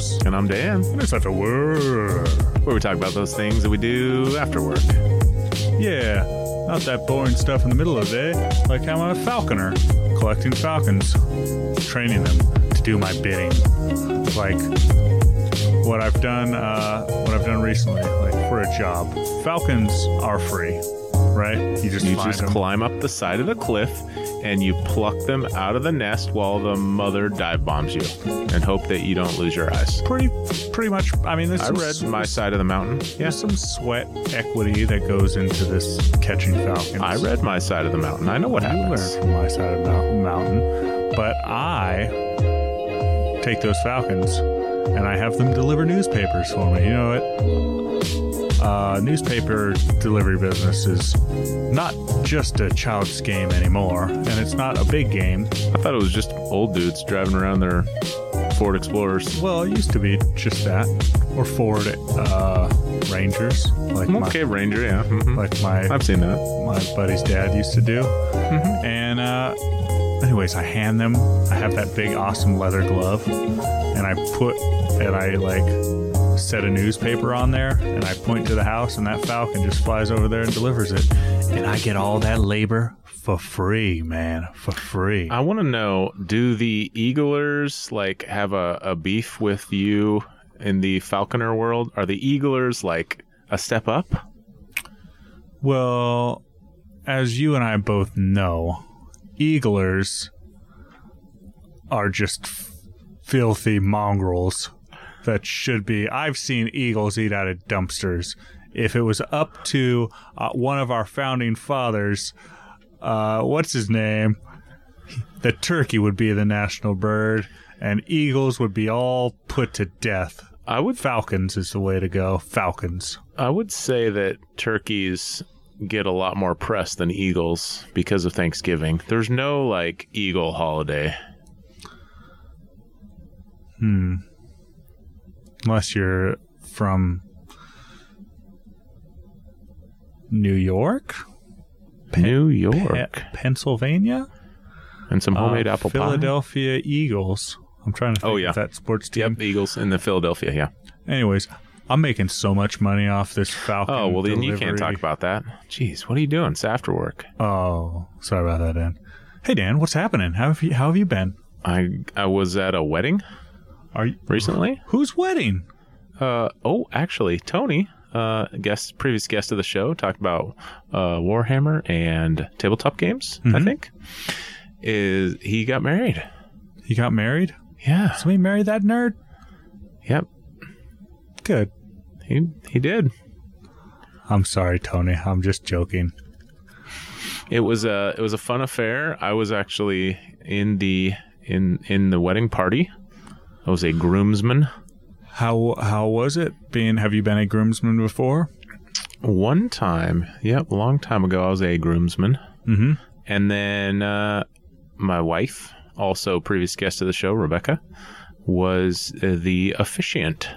Phillips. And I'm Dan, And it's after work. where we talk about those things that we do after work. Yeah, not that boring stuff in the middle of the day. Like I'm a falconer, collecting falcons, training them to do my bidding. Like what I've done, uh, what I've done recently, like for a job. Falcons are free, right? You just You just them. climb up the side of the cliff and you pluck them out of the nest while the mother dive bombs you and hope that you don't lose your eyes. pretty, pretty much. I mean, there's I read s- my side of the mountain. Yeah. Some sweat equity that goes into this catching falcons. I read my side of the mountain. I know what You learn happens. from my side of the mountain, but I take those falcons and I have them deliver newspapers for me. You know what? Uh, newspaper delivery business is not just a child's game anymore, and it's not a big game. I thought it was just old dudes driving around their Ford Explorers. Well, it used to be just that, or Ford uh, Rangers, like my, Okay, Ranger, yeah. mhm. like my I've seen that. my buddy's dad used to do. And uh, anyways, I hand them. I have that big, awesome leather glove, and I put and I like set a newspaper on there, and I point to the house, and that falcon just flies over there and delivers it, and I get all that labor for free, man, for free. I want to know do the Eaglers like have a, a beef with you in the Falconer world? Are the Eaglers like a step up? Well, as you and I both know, eaglers are just filthy mongrels that should be. I've seen eagles eat out of dumpsters. If it was up to uh, one of our founding fathers, uh, what's his name? The turkey would be the national bird, and eagles would be all put to death. I would Falcons is the way to go. Falcons. I would say that turkeys get a lot more press than eagles because of Thanksgiving. There's no like eagle holiday. Hmm. Unless you're from New York, New Pe- York Pennsylvania, and some homemade Uh, apple pie. Philadelphia Eagles. I'm trying to think Oh, yeah. of that sports team. Yep, Eagles in the Philadelphia. Yeah. Anyways, I'm making so much money off this Falcon. Oh well, then you can't talk about that. Jeez, what are you doing? It's after work. Oh, sorry about that, Dan. Hey, Dan, what's happening? How have you How have you been? I I was at a wedding Are you, recently. whose wedding? Uh oh, actually, Tony, uh, guest previous guest of the show, talked about uh, Warhammer and tabletop games. I Mhm. think is he got married? He got married. Yeah. So we married that nerd. Yep. Good. He he did. I'm sorry, Tony. I'm just joking. It was a it was a fun affair. I was actually in the in in the wedding party. I was a groomsman. How how was it being? Have you been a groomsman before? One time, yep, a long time ago, I was a groomsman. Mm-hmm. And then uh, my wife, also previous guest of the show, Rebecca, was uh, the officiant.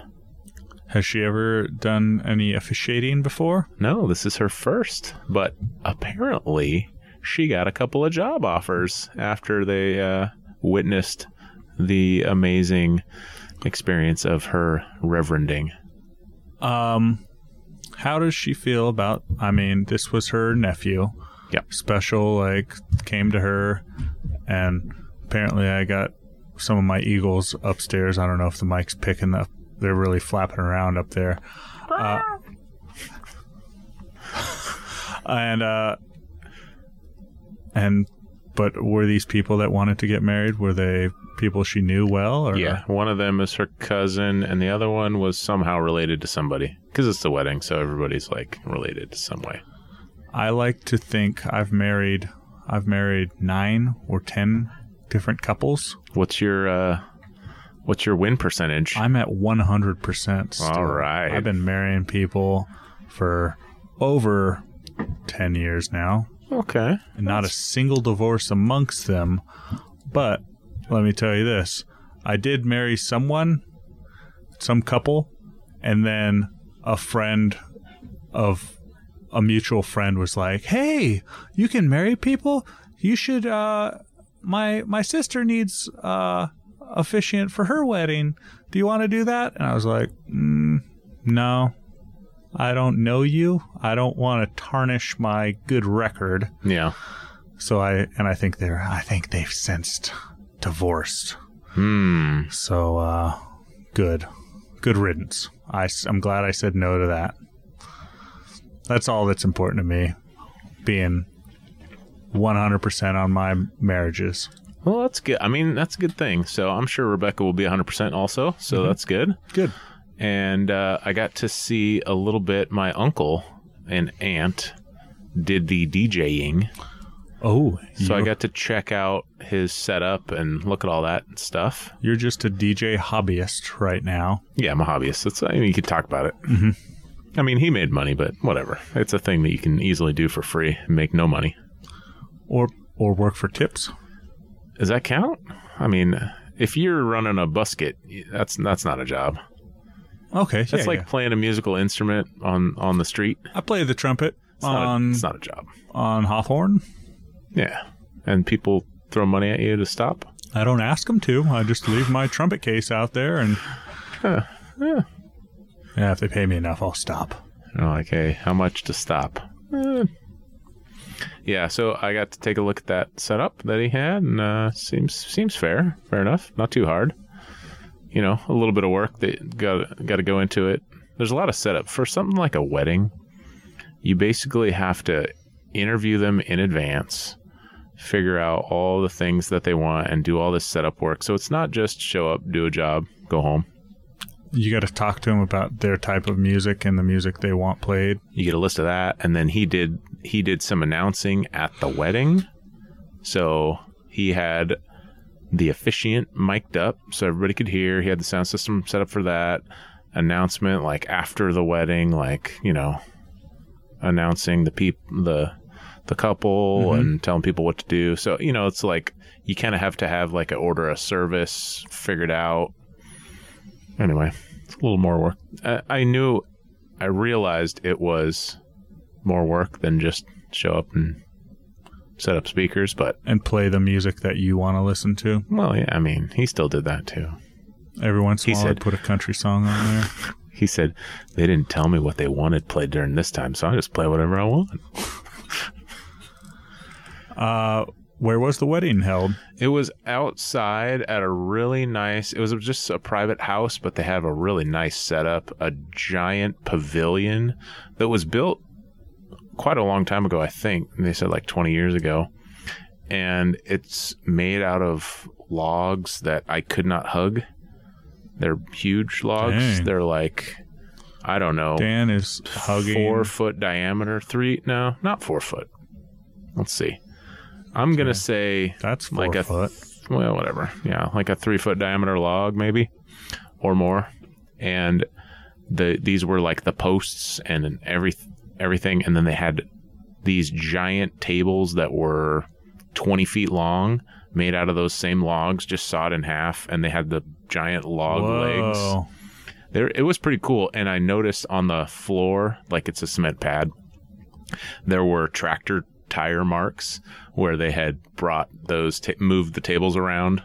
Has she ever done any officiating before? No, this is her first, but apparently she got a couple of job offers after they uh, witnessed the amazing experience of her reverending. Um, how does she feel about? I mean, this was her nephew. Yep. Special, like, came to her, and apparently I got some of my eagles upstairs. I don't know if the mic's picking up. They're really flapping around up there. Uh, and uh, and but were these people that wanted to get married? Were they people she knew well? Or Yeah, one of them is her cousin, and the other one was somehow related to somebody because it's the wedding, so everybody's like related to some way. I like to think I've married I've married nine or ten different couples. What's your uh, what's your win percentage? I'm at one hundred percent. All right. I've been marrying people for over ten years now, okay, and not a single divorce amongst them. But let me tell you this: I did marry someone, some couple, and then a friend of a mutual friend was like, "Hey, you can marry people. You should. Uh, my my sister needs uh, officiant for her wedding. Do you want to do that? And I was like, mm, No, I don't know you. I don't want to tarnish my good record. Yeah. So I and I think they're I think they've sensed divorced. Hmm. So uh, good, good riddance. I am glad I said no to that. That's all that's important to me. Being 100% on my marriages. Well, that's good. I mean, that's a good thing. So I'm sure Rebecca will be 100% also. So that's good. Good. And uh, I got to see a little bit. My uncle and aunt did the DJing. Oh, So I got to check out his setup and look at all that stuff. you're just a DJ hobbyist right now. Yeah, I'm a hobbyist. It's, I mean, you could talk about it. Mm-hmm. I mean, he made money, but whatever. It's a thing that you can easily do for free and make no money. Or or work for tips. Does that count? I mean, if you're running a busket, that's that's not a job. Okay, That's yeah, like yeah. playing a musical instrument on on the street. I play the trumpet It's, not, a, on it's not a job. on Hawthorne. Yeah, and people throw money at you to stop. I don't ask them to. I just leave my trumpet case out there, and Huh. Yeah. yeah, if they pay me enough, I'll stop. You're like, hey, how much to stop? Eh. Yeah, so I got to take a look at that setup that he had, and uh, seems seems fair, fair enough, not too hard. You know, a little bit of work that got got to go into it. There's a lot of setup for something like a wedding. You basically have to interview them in advance, figure out all the things that they want, and do all this setup work. So it's not just show up, do a job, go home. You got to talk to them about their type of music and the music they want played. you get a list of that and then he did he did some announcing at the wedding so he had the officiant mic'd up so everybody could hear he had the sound system set up for that announcement like after the wedding like you know announcing the peop the the couple mm-hmm. and telling people what to do so you know it's like you kind of have to have like an order of service figured out anyway it's a little more work I, I knew I realized it was more work than just show up and set up speakers, but and play the music that you want to listen to. well, yeah, I mean, he still did that too. Every once in a while, said- I'd put a country song on there. He said they didn't tell me what they wanted played during this time, so I just play whatever I want. Uh, where was the wedding held? It was outside at a really nice. It was just a private house, but they have a really nice setup, a giant pavilion that was built quite a long time ago, I think. They said like 20 years ago. And it's made out of logs that I could not hug. They're huge logs. Dang. They're like I don't know, Dan is hugging. four foot diameter, three no, not four foot. Let's see. I'm gonna say That's four like a foot. well, whatever. Yeah, like a three foot diameter log, maybe, or more. And the these were like the posts and every everything, and then they had these giant tables that were twenty feet long, made out of those same logs, just sawed in half, and they had the giant log legs. There, it was pretty cool. And I noticed on the floor, like it's a cement pad, there were tractor tire marks where they had brought those, ta- moved the tables around.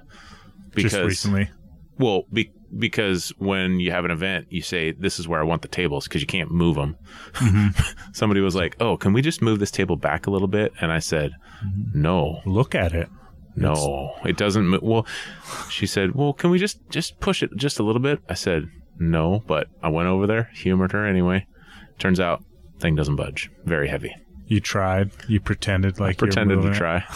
Because, Just recently. well, be, because when you have an event, you say, This is where I want the tables because you can't move them. Mm-hmm. Somebody was like, Oh, can we just move this table back a little bit? And I said, mm-hmm. No, Look at it. no, it doesn't move. Well, she said, "Well, can we just just push it just a little bit?" I said, "No," but I went over there, humored her anyway. Turns out, thing doesn't budge. Very heavy. You tried. You pretended like you were Pretended to try.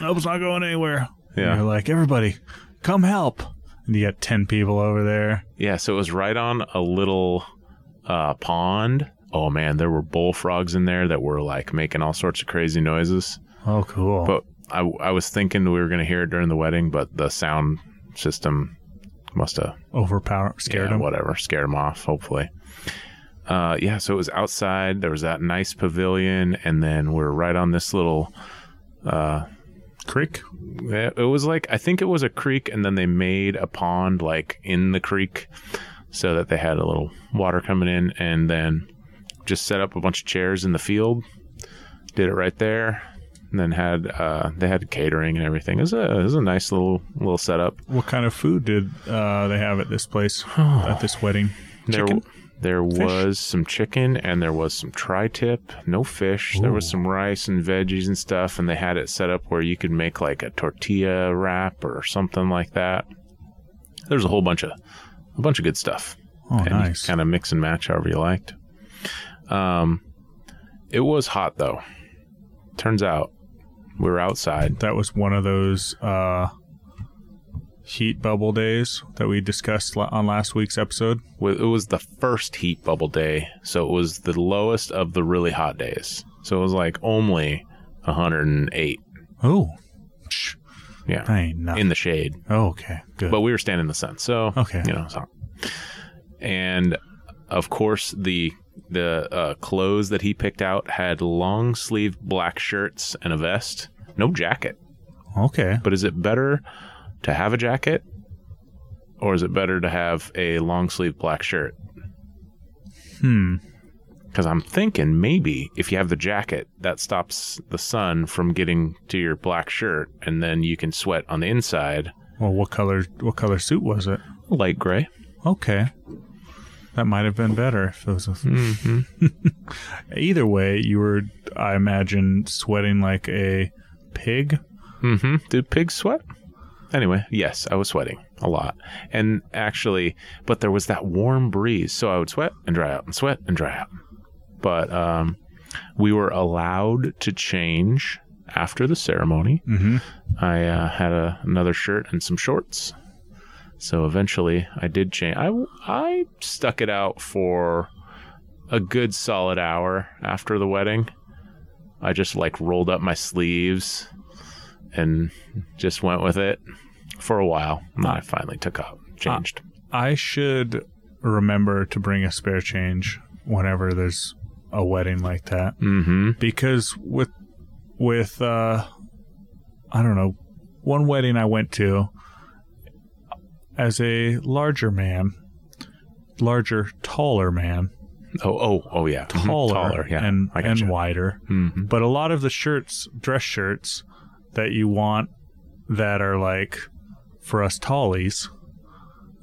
Nope, it's not going anywhere. Yeah. And you're like, everybody, come help. And you got 10 people over there. Yeah, so it was right on a little uh, pond. Oh man, there were bullfrogs in there that were like making all sorts of crazy noises. Oh, cool. But I, I was thinking we were going to hear it during the wedding, but the sound system must have Overpower, scared yeah, them. Whatever, scared them off. Hopefully. Uh, yeah, so it was outside. There was that nice pavilion, and then we're right on this little. Uh, Creek? it was like I think it was a creek, and then they made a pond like in the creek, so that they had a little water coming in, and then just set up a bunch of chairs in the field. Did it right there. And then had uh, they had catering and everything. It was a it was a nice little little setup. What kind of food did uh, they have at this place at this wedding? There, There was some chicken and there was some tri-tip, no fish. There was some rice and veggies and stuff, and they had it set up where you could make like a tortilla wrap or something like that. There's a whole bunch of a bunch of good stuff. Oh, and nice. kind of mix and match however you liked. Um, it was hot though. Turns out we were outside. That was one of those uh, heat bubble days that we discussed on last week's episode. It was the first heat bubble day, so it was the lowest of the really hot days. So it was like only 108. Oh, Yeah, that ain't nothing. in the shade. oh, okay, good. But we were standing in the sun, so Okay. you know. So. And of course, the the uh, clothes that he picked out had long sleeve black shirts and a vest, no jacket. okay. But is it better to have a jacket or is it better to have a long sleeve black shirt? Hmm. Because I'm thinking maybe if you have the jacket, that stops the sun from getting to your black shirt, and then you can sweat on the inside. Well, what color? What color suit was it? Light gray. Okay. That might have been better if it was. A, Mm-hmm. either way, you were, I imagine, sweating like a pig. Mm-hmm. Did pigs sweat? Anyway, yes, I was sweating a lot. And actually, but there was that warm breeze, so I would sweat and dry out and sweat and dry out. But um, we were allowed to change after the ceremony. Mm-hmm. I uh, had a, another shirt and some shorts. So eventually I did change. I, I stuck it out for a good solid hour after the wedding. I just like rolled up my sleeves and just went with it for a while. And then I finally took out, changed. I should remember to bring a spare change whenever there's a wedding like that mm-hmm. because with with uh I don't know one wedding I went to as a larger man larger taller man Oh, oh, oh, yeah. Mhm. taller, yeah. and I and gotcha. wider Mhm. but a lot of the shirts dress shirts that you want that are like for us tallies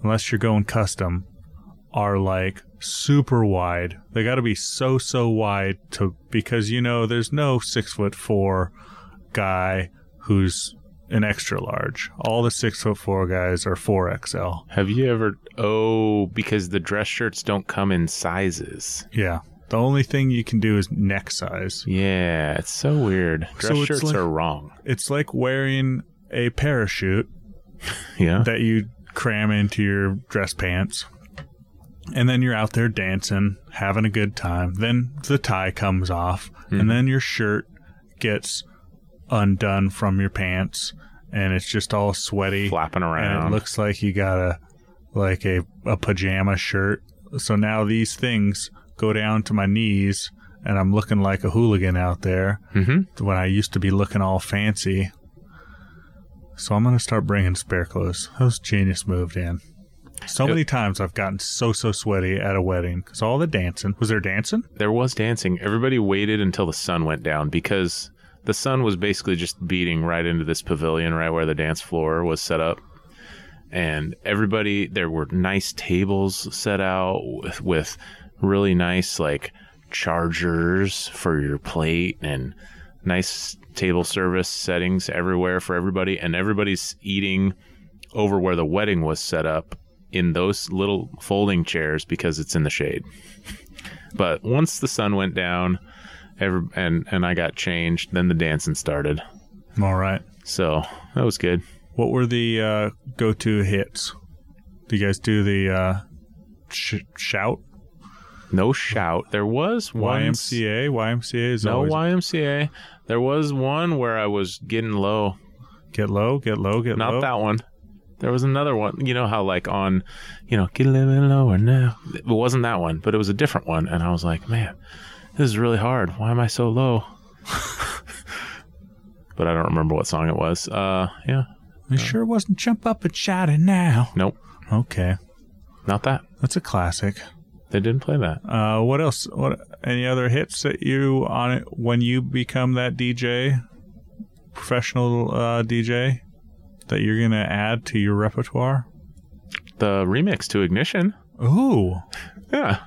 unless you're going custom are like super wide they got to be so so wide to because you know there's no six foot four guy who's an extra large all the six foot four guys are 4xl Have you ever? Oh, because the dress shirts don't come in sizes. yeah the only thing you can do is neck size Yeah, it's so weird. Dress So it's shirts like- are wrong. it's like wearing a parachute Yeah. that you cram into your dress pants. And then you're out there dancing, having a good time. Then the tie comes off, and hmm. then your shirt gets undone from your pants, and it's just all sweaty. Flapping and around. it looks like you got a like a, a pajama shirt. So now these things go down to my knees, and I'm looking like a hooligan out there mm-hmm. when I used to be looking all fancy. So I'm gonna start bringing spare clothes. That was a genius move, Dan. So many times I've gotten so so sweaty at a wedding because all the dancing. Was there dancing? There was dancing. Everybody waited until the sun went down because the sun was basically just beating right into this pavilion, right where the dance floor was set up. And everybody, there were nice tables set out with, with really nice, like, chargers for your plate and nice table service settings everywhere for everybody. And everybody's eating over where the wedding was set up in those little folding chairs because it's in the shade. But once the sun went down, every, and and I got changed, then the dancing started. All right. So that was good. What were the uh, go to hits? Do you guys do the uh, sh- shout? No shout. There was one YMCA. YMCA is No always YMCA. There was one where I was getting low. get low, get low, get low. Not low. that one. There was another one. You know how like on, you know, get a little bit lower now. It wasn't that one, but it was a different one, and I was like, man, this is really hard. Why am I so low? but I don't remember what song it was. Uh, yeah, It sure wasn't jump up and shout it now. nope, Okay, not that. that's a classic. They didn't play that. Uh, what else? What any other hits that you on it when you become that DJ? professional uh, DJ that you're gonna add to your repertoire? The remix to Ignition. Ooh, Yeah.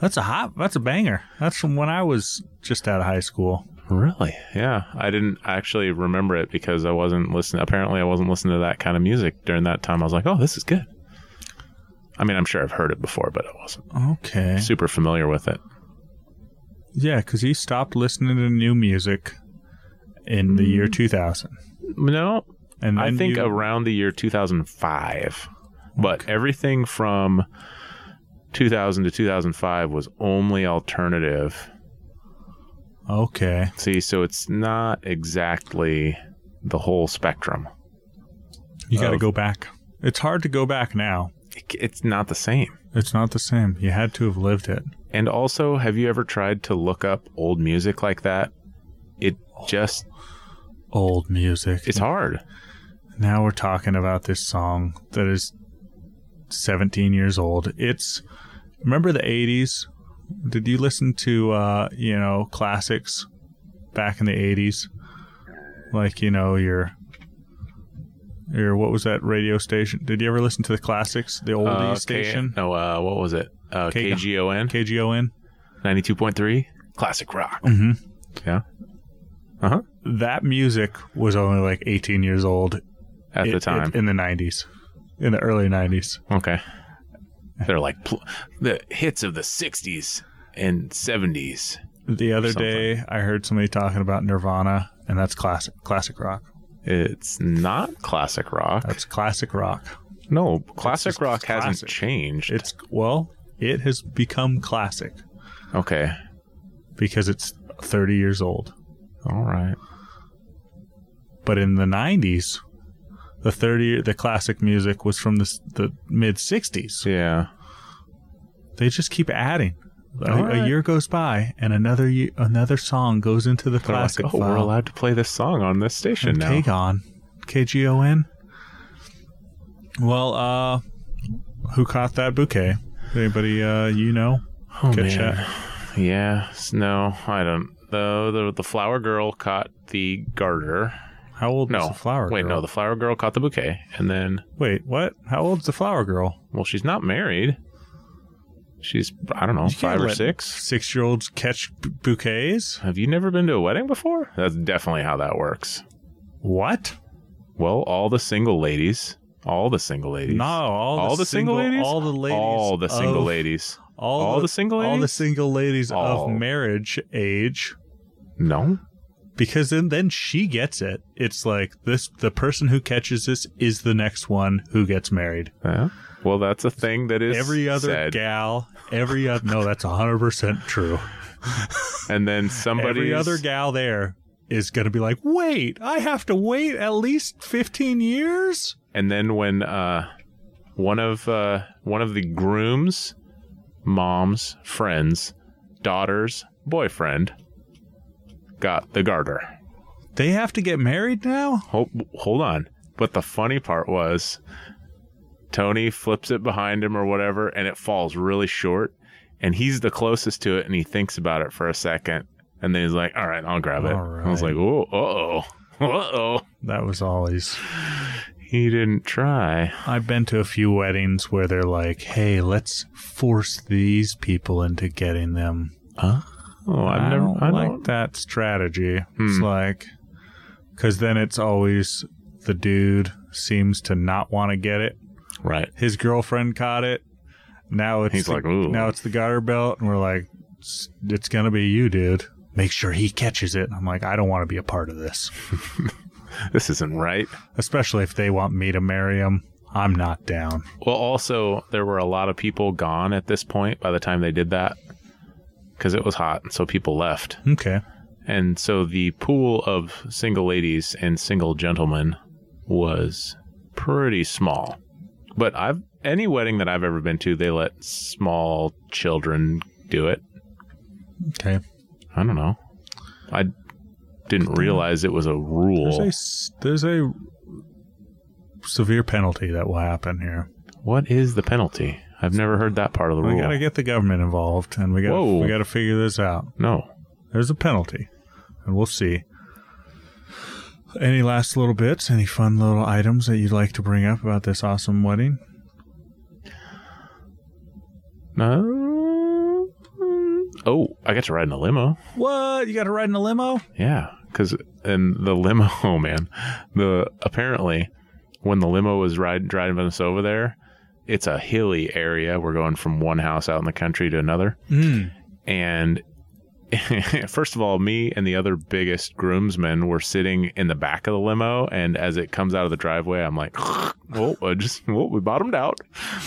that's a hot. That's a banger. That's from when I was just out of high school. Really? Yeah. I didn't actually remember it because I wasn't listening. Apparently, I wasn't listening to that kind of music during that time. I was like, oh, this is good. I mean, I'm sure I've heard it before, but I wasn't Okay. super familiar with it. Yeah, because he stopped listening to new music in the year mm. 2000. No, And I then think you- around the year 2005. But everything from 2000 to 2005 was only alternative. okay. See, so it's not exactly the whole spectrum. You got to Of- go back. It's hard to go back now. It- It's not the same. It's not the same. You had to have lived it. And also, have you ever tried to look up old music like that? It just, Old music. it's hard. now we're talking about this song that is 17 years old. It's remember the 80s? Did you listen to uh, you know, classics back in the 80s? Like, you know, your your what was that radio station? Did you ever listen to the classics, the oldie Uh, station? K- no, uh, what was it? Uh, K- KGON KGON? 92.3 classic rock. Mm-hmm. Yeah. Uh huh. That music was only like 18 years old At i- the i- time. in the 90s. In the early 90s. Okay. They're like pl- the hits of the 60s and 70s. The other day, I heard somebody talking about Nirvana, and that's classic classic rock. It's not classic rock. That's classic rock. no, classic rock hasn't changed. It's well, it has become classic okay. because it's 30 years old. All right. But in the 90s, the 30 the classic music was from the the mid 60s. Yeah. They just keep adding. A, All a year goes by, and another another song goes into the They're like, classic. oh, we're allowed to play this song on this station now. KGON. KGON. Well, uh, who caught that bouquet? Anybody, uh, you know? Oh, Good man. chat. Yeah. No, I don't. The, the the flower girl caught the garter. How old No, is the flower wait, girl? no, the flower girl caught the bouquet, and then Wait, what? How old's the flower girl? well, she's not married. She's I don't know You five or six. Six-year-olds catch b- bouquets? Have you never been to a wedding before? That's definitely how that works. What? Well, all the single ladies, all the single ladies, No, all, all the single, ladies, all the ladies, all the single of- ladies, all, all the single all the single ladies All. of marriage age. No, Because then, then she gets it. It's like this: the person who catches this is the next one who gets married. yeah. Well, that's a thing that is every other said. gal, every other no, that's hundred percent true. and then somebody Every other gal there is going to be like, wait, I have to wait at least fifteen years. and then when uh, one of uh, one of the groom's mom's friends, daughter's boyfriend, got the garter. They have to get married now. Hold, hold on. But the funny part was Tony flips it behind him or whatever, and it falls really short. And he's the closest to it, and he thinks about it for a second. And then he's like, all right, I'll grab it. All I was like, oh, uh-oh. Uh-oh. That was always. He didn't try. I've been to a few weddings where they're like, "Hey, let's force these people into getting them." Oh, I've I never. don't I like don't. that strategy. It's Hmm. like, because then it's always the dude seems to not want to get it. Right. His girlfriend caught it. Now it's He's the, like, "Ooh." now it's the garter belt, and we're like, "It's, it's gonna be you, dude. Make sure he catches it." And I'm like, I don't want to be a part of this, This isn't right. especially if they want me to marry him. I'm not down. Well, also, there were a lot of people gone at this point by the time they did that because it was hot. And so people left. Okay. And so the pool of single ladies and single gentlemen was pretty small. But I've any wedding that I've ever been to, they let small children do it. Okay. I don't know. I didn't realize it was a There's a rule. there's a severe penalty that will happen here. What is the penalty? I've never heard that part of the rule. We got to get the government involved, and we got Whoa. we got to figure this out. no. There's a penalty, and we'll see. Any last little bits? Any fun little items that you'd like to bring up about this awesome wedding? No. oh, I got to ride in a limo. What? You got to ride in a limo? Yeah, because in the limo, oh man, the apparently when the limo was riding driving us over there, it's a hilly area. We're going from one house out in the country to another, Mm. and first of all, me and the other biggest groomsmen were sitting in the back of the limo, and as it comes out of the driveway, I'm like, "Oh, I just, oh, we bottomed out.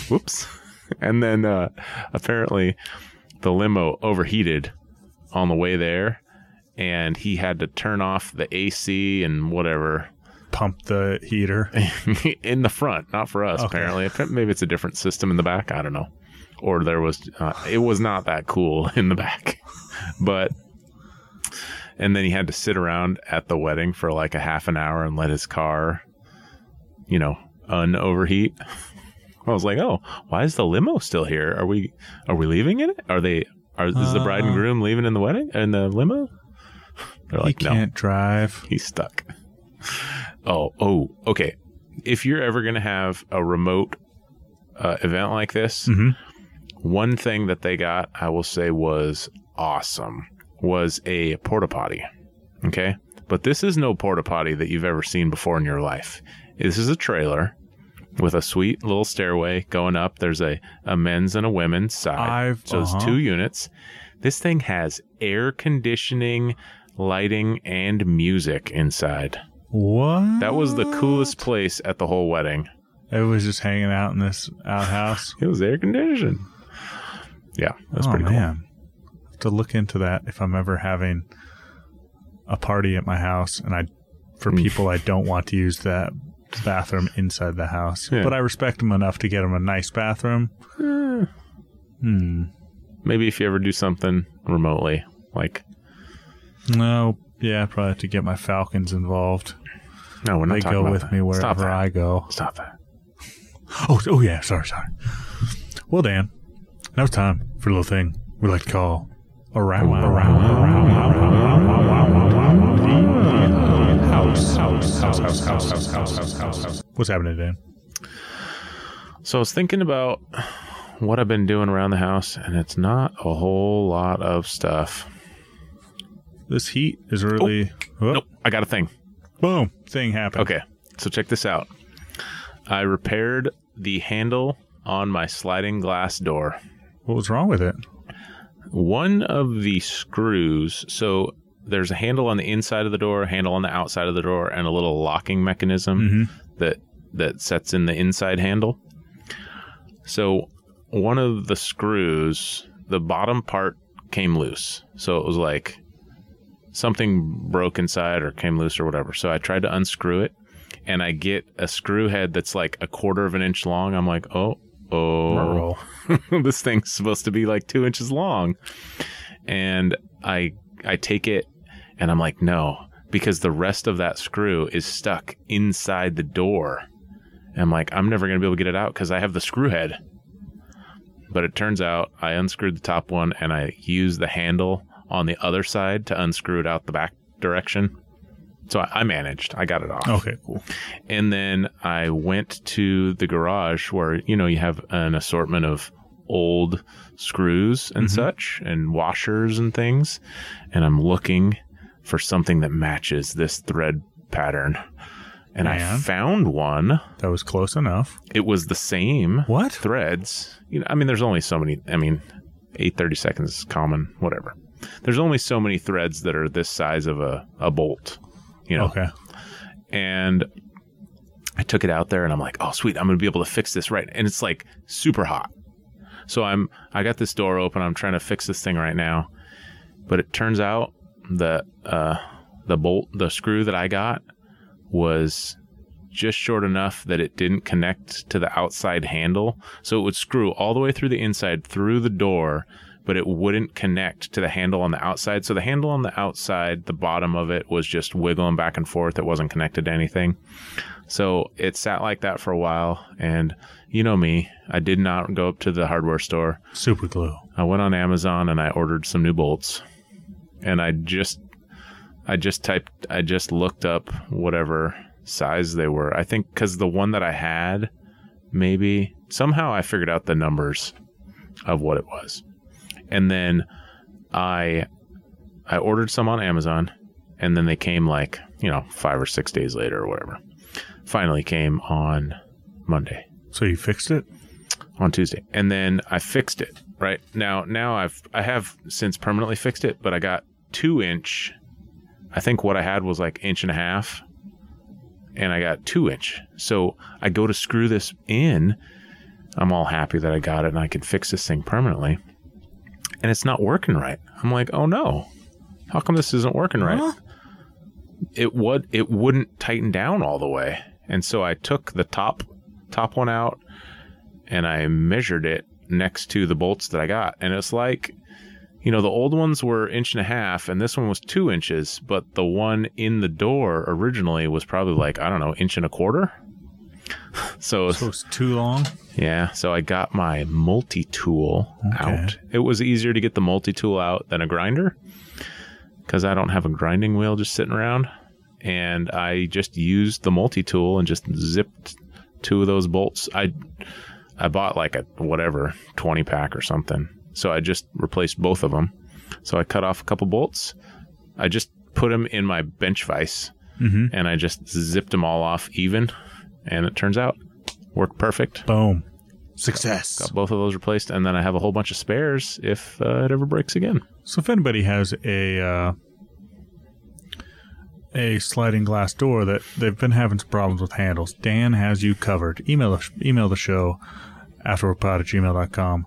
Whoops!" And then uh, apparently, the limo overheated on the way there, and he had to turn off the AC and whatever Pump the heater. in the front, not for us. Okay. Apparently, maybe it's a different system in the back. I don't know, or there was. Uh, it was not that cool in the back, but. And then he had to sit around at the wedding for like a half an hour and let his car, you know, unoverheat. I was like, "Oh, why is the limo still here? Are we are we leaving in it? Are they are is the bride and Uh. groom leaving in the wedding in the limo?" They're like, "No." can't drive. He's stuck. Oh, oh, okay. If you're ever going to have a remote uh, event like this, hmm one thing that they got, I will say, was awesome was a porta potty. Okay. But this is no porta potty that you've ever seen before in your life. This is a trailer with a sweet little stairway going up. There's a, a men's and a women's side. I've so uh-huh. it's two units. This thing has air conditioning, lighting, and music inside. What? That was the coolest place at the whole wedding. It was just hanging out in this outhouse. It was air conditioned. Yeah, that's oh pretty cool. man, Have to look into that if I'm ever having a party at my house, and I, for people I don't want to use that bathroom inside the house, Yeah. but I respect them enough to get them a nice bathroom. Eh, Hmm. maybe if you ever do something remotely, like No. Yeah, probably have to get my falcons involved. no, we're not They talking go about with that. me Stop wherever that. I go. Stop that. Oh, oh yeah. Sorry, sorry. Well, Dan, now it's time for a little thing we like to call around, around, around, around, house, house, house, house, house, house, house, house, house, house. What's happening, Dan? So I was thinking about what I've been doing around the house, and it's not a whole lot of stuff. This heat is really. Oh, Nope, I got a thing. Boom! Thing happened. Okay, so check this out. I repaired the handle on my sliding glass door. What was wrong with it? One of the screws, so there's a handle on the inside of the door, a handle on the outside of the door, and a little locking mechanism Mm-hmm. that that sets in the inside handle. So one of the screws, the bottom part came loose. So it was like something broke inside or came loose or whatever. So I tried to unscrew it and I get a screw head that's like a quarter of an inch long. I'm like, oh, oh, this thing's supposed to be like two inches long. And I I take it and I'm like, no, because the rest of that screw is stuck inside the door. And I'm like, I'm never gonna be able to get it out because I have the screw head. But it turns out I unscrewed the top one and I used the handle on the other side to unscrew it out the back direction. So I, I managed. I got it off. Okay, cool. And then I went to the garage where, you know, you have an assortment of old screws and Mhm. such and washers and things. And I'm looking for something that matches this thread pattern. And I found one. That was close enough. It was the same What? threads. You know, I mean, there's only so many. I mean, eight thirty seconds is common. Whatever. There's only so many threads that are this size of a, a bolt. You know, Okay. and I took it out there and I'm like, oh sweet, I'm gonna be able to fix this right. And it's like super hot. So I'm I got this door open, I'm trying to fix this thing right now. But it turns out that uh the bolt the screw that I got was just short enough that it didn't connect to the outside handle. So it would screw all the way through the inside through the door, but it wouldn't connect to the handle on the outside. So the handle on the outside, the bottom of it was just wiggling back and forth. It wasn't connected to anything. So it sat like that for a while. And you know me, I did not go up to the hardware store. Super glue. I went on Amazon and I ordered some new bolts. And I just I just typed, I just looked up whatever size they were. I think because the one that I had, maybe somehow I figured out the numbers of what it was. And then I I ordered some on Amazon and then they came like, you know, 5 or 6 days later or whatever. Finally came on Monday, So you fixed it? on Tuesday. And then I fixed it, right? Now now I've I have since permanently fixed it, but I got 2 inch I think what I had was like inch and a half and I got 2 inch. So I go to screw this in I'm all happy that I got it and I can fix this thing permanently. And it's not working right. I'm like, oh no. How come this isn't working right? Huh? It would it wouldn't tighten down all the way. And so I took the top top one out and I measured it next to the bolts that I got. And it's like you know, the old ones were inch and a half, and this one was two inches, but the one in the door originally was probably like, I don't know, inch and a quarter. so So it's too long? yeah, so I got my multi tool Okay. out. It was easier to get the multi tool out than a grinder because I don't have a grinding wheel just sitting around. And I just used the multi tool and just zipped two of those bolts. I I bought like a whatever 20 pack or something. So I just replaced both of them. So I cut off a couple bolts. I just put them in my bench vise Mm-hmm. and I just zipped them all off even. And it turns out worked perfect Boom. Success. got both of those replaced, and then I have a whole bunch of spares if uh, it ever breaks again. So if anybody has a uh, a sliding glass door that they've been having some problems with handles, Dan has you covered. Email the, email the show afterworkpod at gmail.com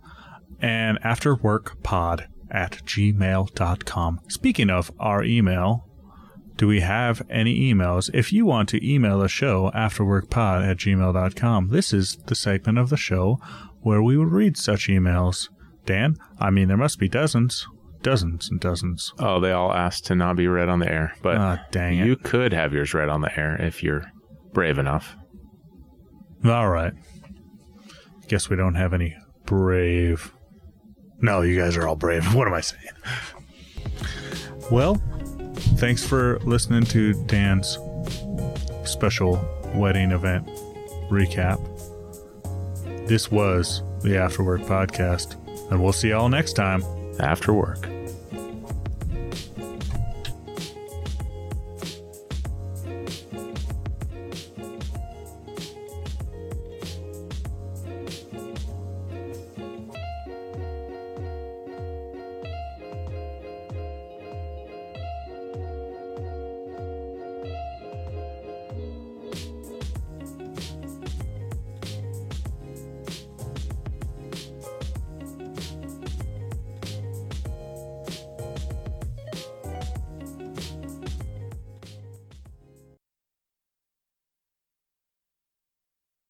and afterworkpod at gmail.com. Speaking of our email, do we have any emails? If you want to email the show afterworkpod at gmail.com, this is the segment of the show where we will read such emails. Dan, I mean, there must be dozens, dozens and dozens. Oh, they all asked to not be read on the air, but Ah, dang it. you could have yours read on the air if you're brave enough. All right. Guess we don't have any brave. No, you guys are all brave. What am I saying? Well, thanks for listening to Dan's special wedding event recap. This was the Afterwork Podcast, and we'll see y'all next time. After work.